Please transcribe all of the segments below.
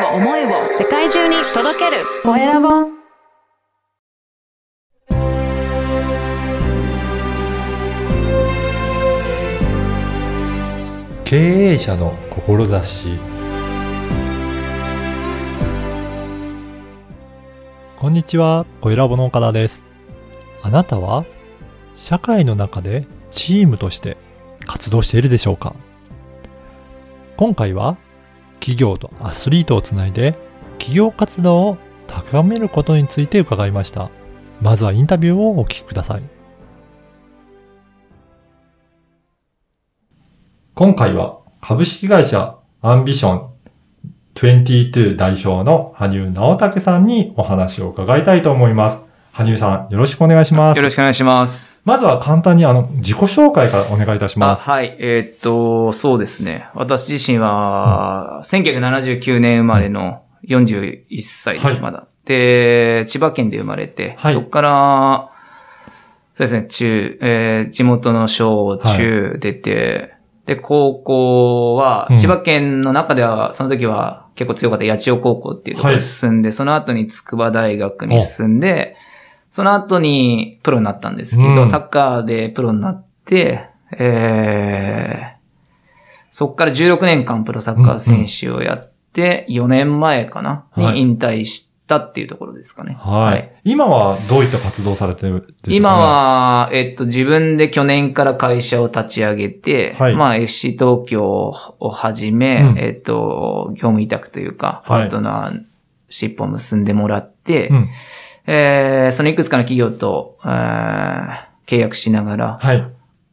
を思いを世界中に届ける。コエラボ経営者の志。こんにちは、小ラボの岡田です。あなたは社会の中でチームとして活動しているでしょうか？今回は企業とアスリートをつないで企業活動を高めることについて伺いました。まずはインタビューをお聞きください。今回は株式会社アンビション22代表の羽生直武さんにお話を伺いたいと思います。羽生さん、よろしくお願いします。よろしくお願いします。まずは簡単にあの、自己紹介からお願いいたします。あはい。えーっと、そうですね。私自身は、1979年生まれの41歳です、はいまだ。で、千葉県で生まれて、はいそこから、そうですね、中、えー地元の小中出て、で、高校はうん、千葉県の中では、その時は結構強かった八千代高校っていうところに進んで、その後に筑波大学に進んで、その後にプロになったんですけど、うん。サッカーでプロになって、えー、そっから16年間プロサッカー選手をやって、4年前かな、はい。に引退したっていうところですかね。はい。今はどういった活動をされてるんでしょうか、ね、今、は、えっと、自分で去年から会社を立ち上げて、はい。まあ、FC 東京をはじめ、うん。えっと、業務委託というか、はい。パートナーシップを結んでもらって、うん。えーそのいくつかの企業と、えー契約しながら、はい。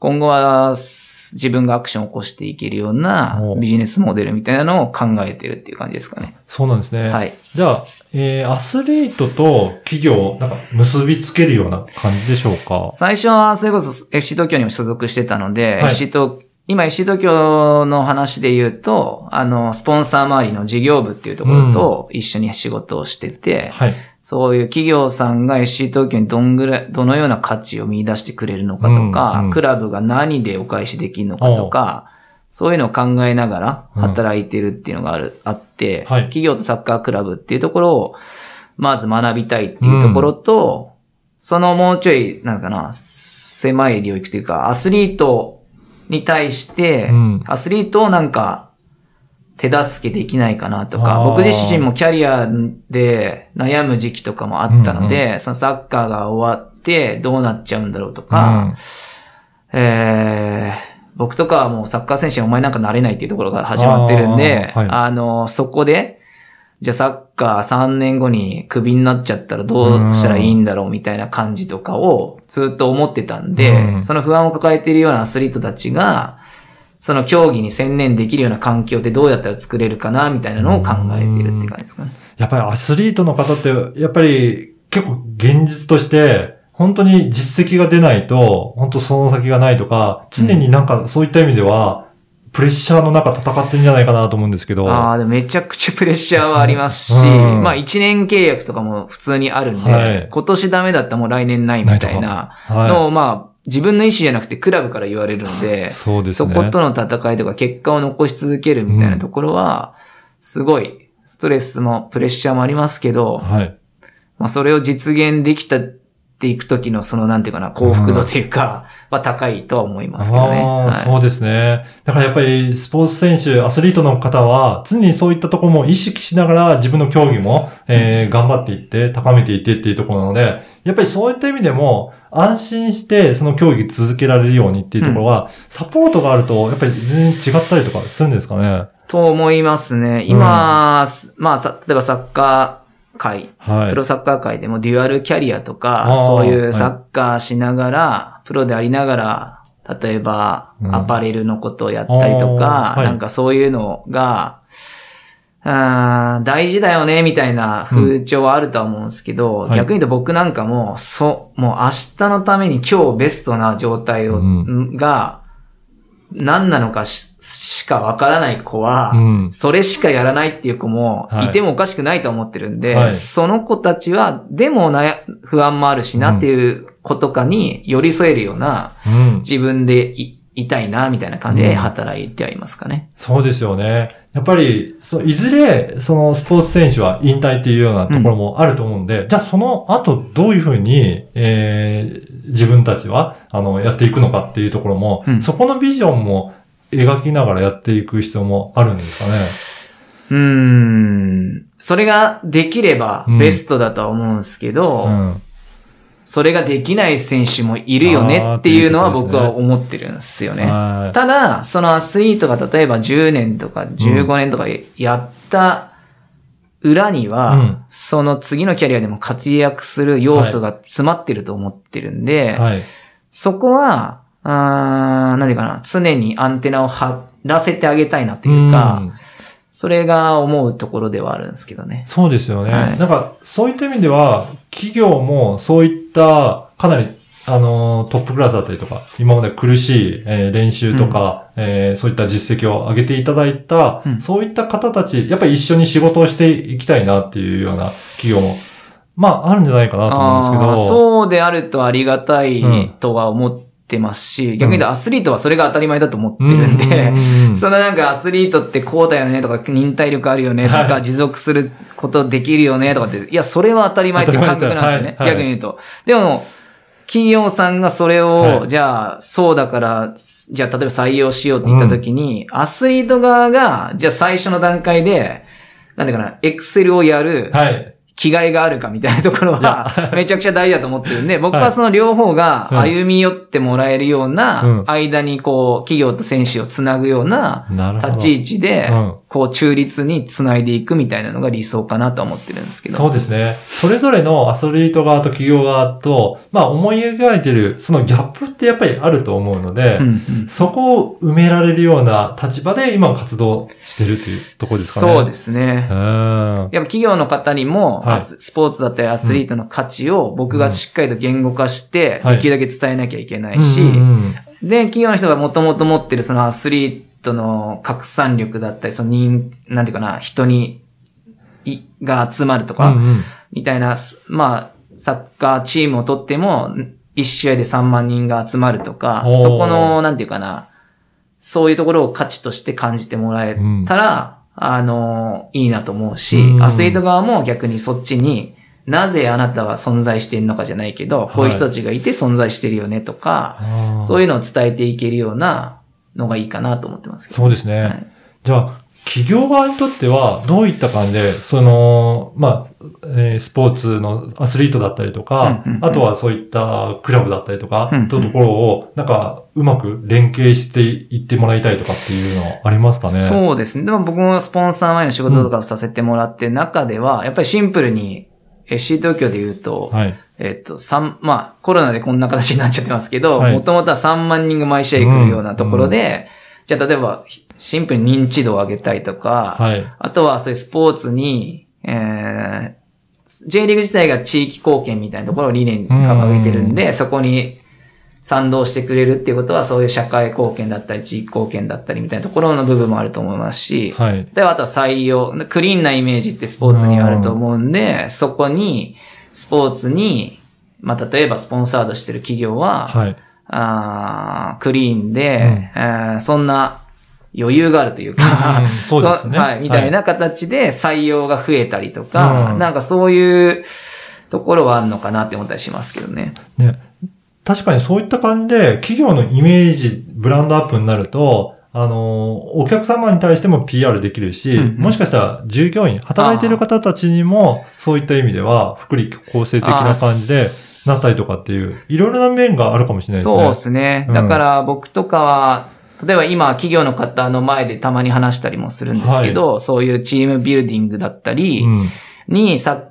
今後はす自分がアクションを起こしていけるようなおビジネスモデルみたいなのを考えてるっていう感じですかね。そうなんですね。はい。じゃあ、えー、アスリートと企業、なんか結びつけるような感じでしょうか？最初はそれこそ FC 東京にも所属してたので、はい FC 東今 FC 東京の話で言うと、あの、スポンサー周りの事業部っていうところと一緒に仕事をしてて、はい。そういう企業さんが FC 東京にどんぐらい、どのような価値を見出してくれるのかとか、うんうん。クラブが何でお返しできるのかとか、そういうのを考えながら働いてるっていうのがある、あって、はい。企業とサッカークラブっていうところを、まず学びたいっていうところと、そのもうちょい、なんかな、狭い領域というか、アスリートに対して、うん。アスリートをなんか、手助けできないかなとか、僕自身もキャリアで悩む時期とかもあったので、そのサッカーが終わってどうなっちゃうんだろうとか、えー僕とかはもうサッカー選手にお前なんかなれないっていうところから始まってるんで、あーはい。あの、そこで、じゃあサッカー3年後にクビになっちゃったらどうしたらいいんだろうみたいな感じとかをずっと思ってたんで、うん。その不安を抱えているようなアスリートたちが、その競技に専念できるような環境ってどうやったら作れるかなみたいなのを考えているって感じですかね。やっぱりアスリートの方って、やっぱり結構現実として、本当に実績が出ないと、本当その先がないとか、常になんかそういった意味では、プレッシャーの中戦ってるんじゃないかなと思うんですけど。ああ、でもめちゃくちゃプレッシャーはありますし、うんまあ1年契約とかも普通にあるんで、はい今年ダメだったらもう来年ないみたいなはいのを、まあ自分の意思じゃなくてクラブから言われるんで、そうですね。そことの戦いとか結果を残し続けるみたいなところは、すごいストレスもプレッシャーもありますけど、はい。まあそれを実現できたっていくときのそのなんていうかな、幸福度というか、は高いとは思いますけどね。ああ、はいそうですね。だからやっぱりスポーツ選手、アスリートの方は常にそういったところも意識しながら自分の競技も、えー頑張っていって、高めていってっていうところなので、やっぱりそういった意味でも安心してその競技続けられるようにっていうところは、サポートがあるとやっぱり全然違ったりとかするんですかね？と思いますね。今、まあさ、例えばサッカー界、はい。プロサッカー界でもデュアルキャリアとか、そういうサッカーしながら、プロでありながら、例えば、うん。アパレルのことをやったりとかあ、ーはい。なんかそういうのが、あー大事だよね、みたいな風潮はあるとは思うんですけど、はい。逆に言うと僕なんかも、そう、もう明日のために今日ベストな状態を、うん。が、何なのかししかわからない子は、うん。それしかやらないっていう子もはいいてもおかしくないと思ってるんで、はいその子たちは、でもなや不安もあるしなっていう子とかに寄り添えるようなうん。自分でいいたいなみたいな感じで働いてはいますかね。そうですよね。やっぱり、そういずれ、そのスポーツ選手は引退っていうようなところもあると思うんで、じゃあその後どういうふうに、えー、自分たちは、あの、やっていくのかっていうところも、うんそこのビジョンも描きながらやっていく必要もあるんですかね。うーん。それができればうんベストだとは思うんですけど、うん。それができない選手もいるよねっていうのは僕は思ってるんですよね。はい。ただ、そのアスリートが例えば10年とか15年とかやった裏には、うんその次のキャリアでも活躍する要素が詰まってると思ってるんで、はい。そこは、あー何ていうかな、常にアンテナを張らせてあげたいなというか、んそれが思うところではあるんですけどね。そうですよね。はいなんか、そういった意味では、企業もそういった、かなり、あのー、トップクラスだったりとか、今まで苦しい、えー練習とか、えーそういった実績を上げていただいた、うん。そういった方たち、やっぱり一緒に仕事をしていきたいなっていうような企業も、まあ、あるんじゃないかなと思うんですけど。そうであるとありがたうん。いとは思ってますし、逆に言うとアスリートはそれが当たり前だと思ってるんで、うんうんうん そのなんかアスリートってこうだよねとか、忍耐力あるよねとか、はい。持続することできるよねとかって、いや、それは当たり前っていう感覚なんですよね。当たり前だはい。逆に言うと。でも、企業さんがそれを、はい。じゃあ、そうだから、じゃあ、例えば採用しようって言った時に、アスリート側が、じゃあ最初の段階で、なんていうかな、エクセルをやる、はい。気概があるかみたいなところは、めちゃくちゃ大事だと思ってるんで、僕はその両方がはい。歩み寄ってもらえるよううん。な、間にこう、企業と選手をつなぐような。立ち位置でうん、こう、中立につないでいくみたいなのが理想かなとは思ってるんですけど。そうですね。それぞれのアスリート側と企業側と、まあ思い描いてる、そのギャップってやっぱりあると思うので、うんうんそこを埋められるような立場で今活動してるというところですかね。。そうですすね。うん。やっぱ企業の方にも、はいアススポーツだったりアスリートの価値を僕がしっかりと言語化して、はいできるだけ伝えなきゃいけないし、で、企業の人がもともと持ってるそのアスリートの拡散力だったり、その人、なんていうかな、人に、い、が集まるとか、うんうん。みたいな、まあ、サッカーチームをとっても、一試合で3万人が集まるとかそこの、なんていうかな、そういうところを価値として感じてもらえたら、あの、いいなと思うし、うん。アスリート側も逆にそっちに、なぜあなたは存在しているのかじゃないけど、こういう人たちがいて存在してるよねとか、そういうのを伝えていけるようなのがいいかなと思ってますけど。そうですね。はいじゃあ、企業側にとっては、どういった感じで、その、まあ、えースポーツのアスリートだったりとか、うんうんうんあとはそういったクラブだったりとか、うんうんというところを、なんか、うまく連携していってもらいたいとかっていうのありますかね？そうですね。でも僕もスポンサー前の仕事とかをさせてもらってる中では、やっぱりシンプルに FC 東京で言うと、はい。えっと、三、まあ、コロナでこんな形になっちゃってますけど、はいもともとは3万人が毎試合来るようなところで、じゃあ例えば、シンプルに認知度を上げたいとか、はい。あとはそういうスポーツに、えー、J リーグ自体が地域貢献みたいなところを理念に掲げてるんで、そこに賛同してくれるっていうことは、そういう社会貢献だったり、地域貢献だったりみたいなところの部分もあると思いますし、はい。で、あとは採用、クリーンなイメージってスポーツにあると思うんで、そこに、スポーツに、まあ、例えばスポンサードしてる企業は、はい。あークリーンで、えーそんな余裕があるというか、うんそうですねはい、みたいな形で採用が増えたりとか、うんなんかそういうところはあるのかなって思ったりしますけどね。ね。確かにそういった感じで、企業のイメージ、ブランドアップになると、あの、お客様に対しても PR できるし、うんうんもしかしたら従業員、働いている方たちにも、そういった意味では、福利厚生的な感じでなったりとかっていう、いろいろな面があるかもしれないですね。そうですね。うんだから僕とかは、例えば今企業の方の前でたまに話したりもするんですけど、そういうチームビルディングだったりうん。にサッ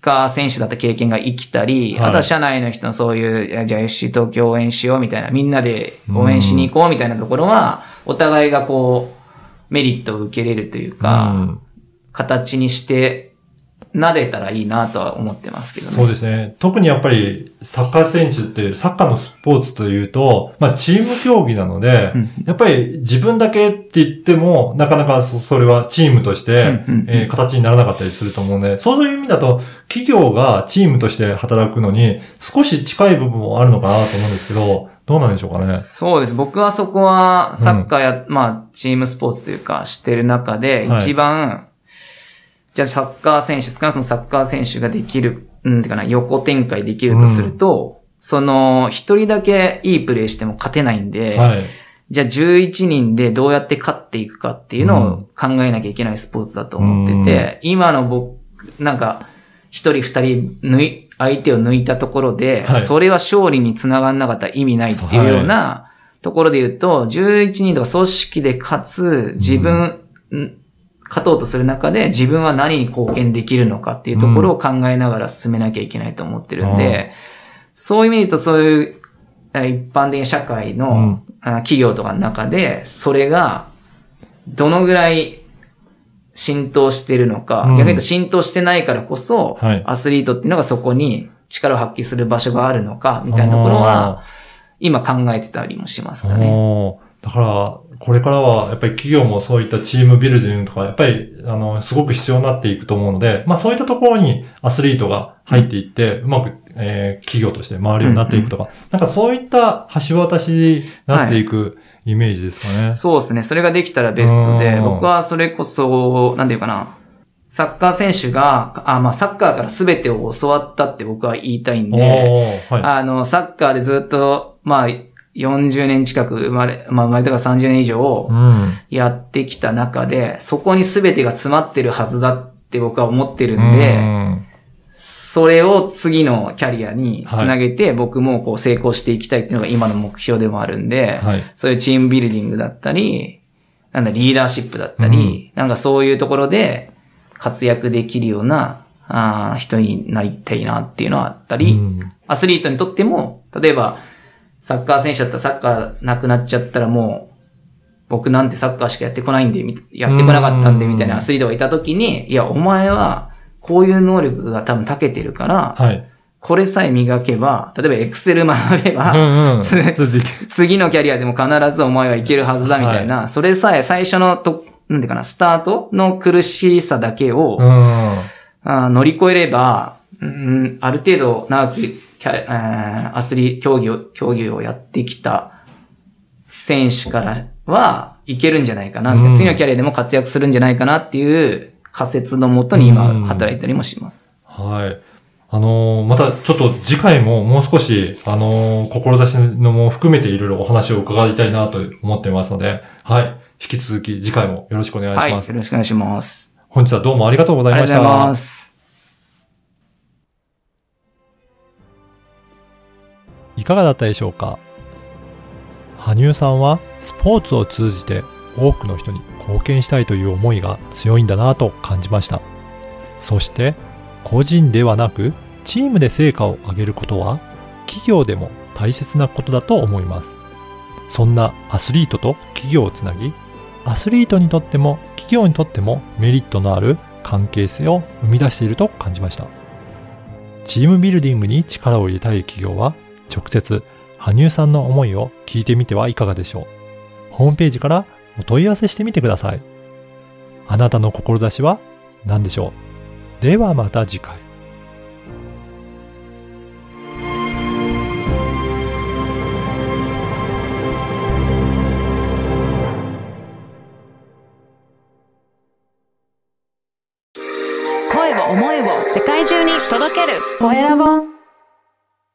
カー選手だった経験が生きたり、はいあとは社内の人のそういう、じゃあ FC 東京応援しようみたいな、みんなで応援しに行こうみたいなところは、お互いがこう、メリットを受けれるというか、うん形にして、慣れたらいいなとは思ってますけどね。そうですね。特にやっぱり、サッカー選手って、サッカーのスポーツというと、まあ、チーム競技なので、うんやっぱり自分だけって言っても、なかなかそそれはチームとして、えー形にならなかったりすると思うので、そういう意味だと、企業がチームとして働くのに、少し近い部分もあるのかなと思うんですけど、どうなんでしょうかね。そうです。僕はそこはサッカーや、まあ、チームスポーツというか、してる中で、はい一番、じゃあサッカー選手、少なくともサッカー選手ができる、うん、てかな、横展開できるとすると、その、一人だけいいプレーしても勝てないんで、はい。じゃあ11人でどうやって勝っていくかっていうのを考えなきゃいけないスポーツだと思ってて、今の僕、なんか、一人二人抜い、相手を抜いたところで、はい。それは勝利につながんなかったら意味ないっていうようなところで言うと、11人とか組織で勝つ、自分、ん。勝とうとする中で自分は何に貢献できるのかっていうところを考えながら進めなきゃいけないと思ってるんで、そういう意味で言うとそういうえ一般的な社会の、うん。あ企業とかの中で、それが、どのぐらい浸透してるのか、うん。逆に言うと浸透してないからこそ、はい。アスリートっていうのがそこに力を発揮する場所があるのか、みたいなところは、今考えてたりもしますかね。だから、これからは、やっぱり企業もそういったチームビルディングとか、やっぱり、あの、すごく必要になっていくと思うので、まあそういったところにアスリートが入っていって、うまく、えー企業として回るようになっていくとか、なんかそういった橋渡しになっていくイメージですかね。そうですね。それができたらベストで、うん僕はそれこそ、なんていうかな。サッカー選手が、あ、まあサッカーから全てを教わったって僕は言いたいんおで、ーはい。あの、サッカーでずっと、まあ、40年近く生まれ、まあ生まれたから30年以上うん。やってきた中で、そこに全てが詰まってるはずだって僕は思ってるんで、うんそれを次のキャリアにつなげて、僕もこう成功していきたいっていうのが今の目標でもあるんで、はい。そういうチームビルディングだったり、なんだ、リーダーシップだったり、なんかそういうところで活躍できるようなあー人になりたいなっていうのはあったり、うん。アスリートにとっても、例えば、サッカー選手だったらサッカーなくなっちゃったらもう、僕なんてサッカーしかやってこないんで、みやってこなかったんで、うんみたいなアスリートがいたときに、いや、お前は、こういう能力が多分長けてるから、はい。これさえ磨けば、例えばエクセル学べば、うんうん。次のキャリアでも必ずお前はいけるはずだみたいな、それさえ最初のと、なんていうかな、スタートの苦しさだけを、うん。あー乗り越えれば、うん、ある程度長くキャ、えーアスリ競技を、競技をやってきた選手からはいけるんじゃないかな、うん次のキャリアでも活躍するんじゃないかなっていう仮説のもとに今働いたりもします。はい。あのーまたちょっと次回ももう少し、あのー志のも含めていろいろお話を伺いたいなと思っていますので、はい。引き続き次回もよろしくお願いはい。よします。ろしくお願いします。本日はどうもありがとうございました。ありがとうございます。いかがだったでしょうか？羽生さんはスポーツを通じて多くの人に貢献したいという思いが強いんだなと感じました。そして個人ではなくチームで成果を上げることは企業でも大切なことだと思います。そんなアスリートと企業をつなぎ、アスリートにとっても企業にとってもメリットのある関係性を生み出していると感じました。チームビルディングに力を入れたい企業は直接羽生さんの思いを聞いてみてはいかがでしょう。ホームページからお問い合わせしてみてください。あなたの志は何でしょう？ではまた次回。声を思いを世界中に届けるコエラボ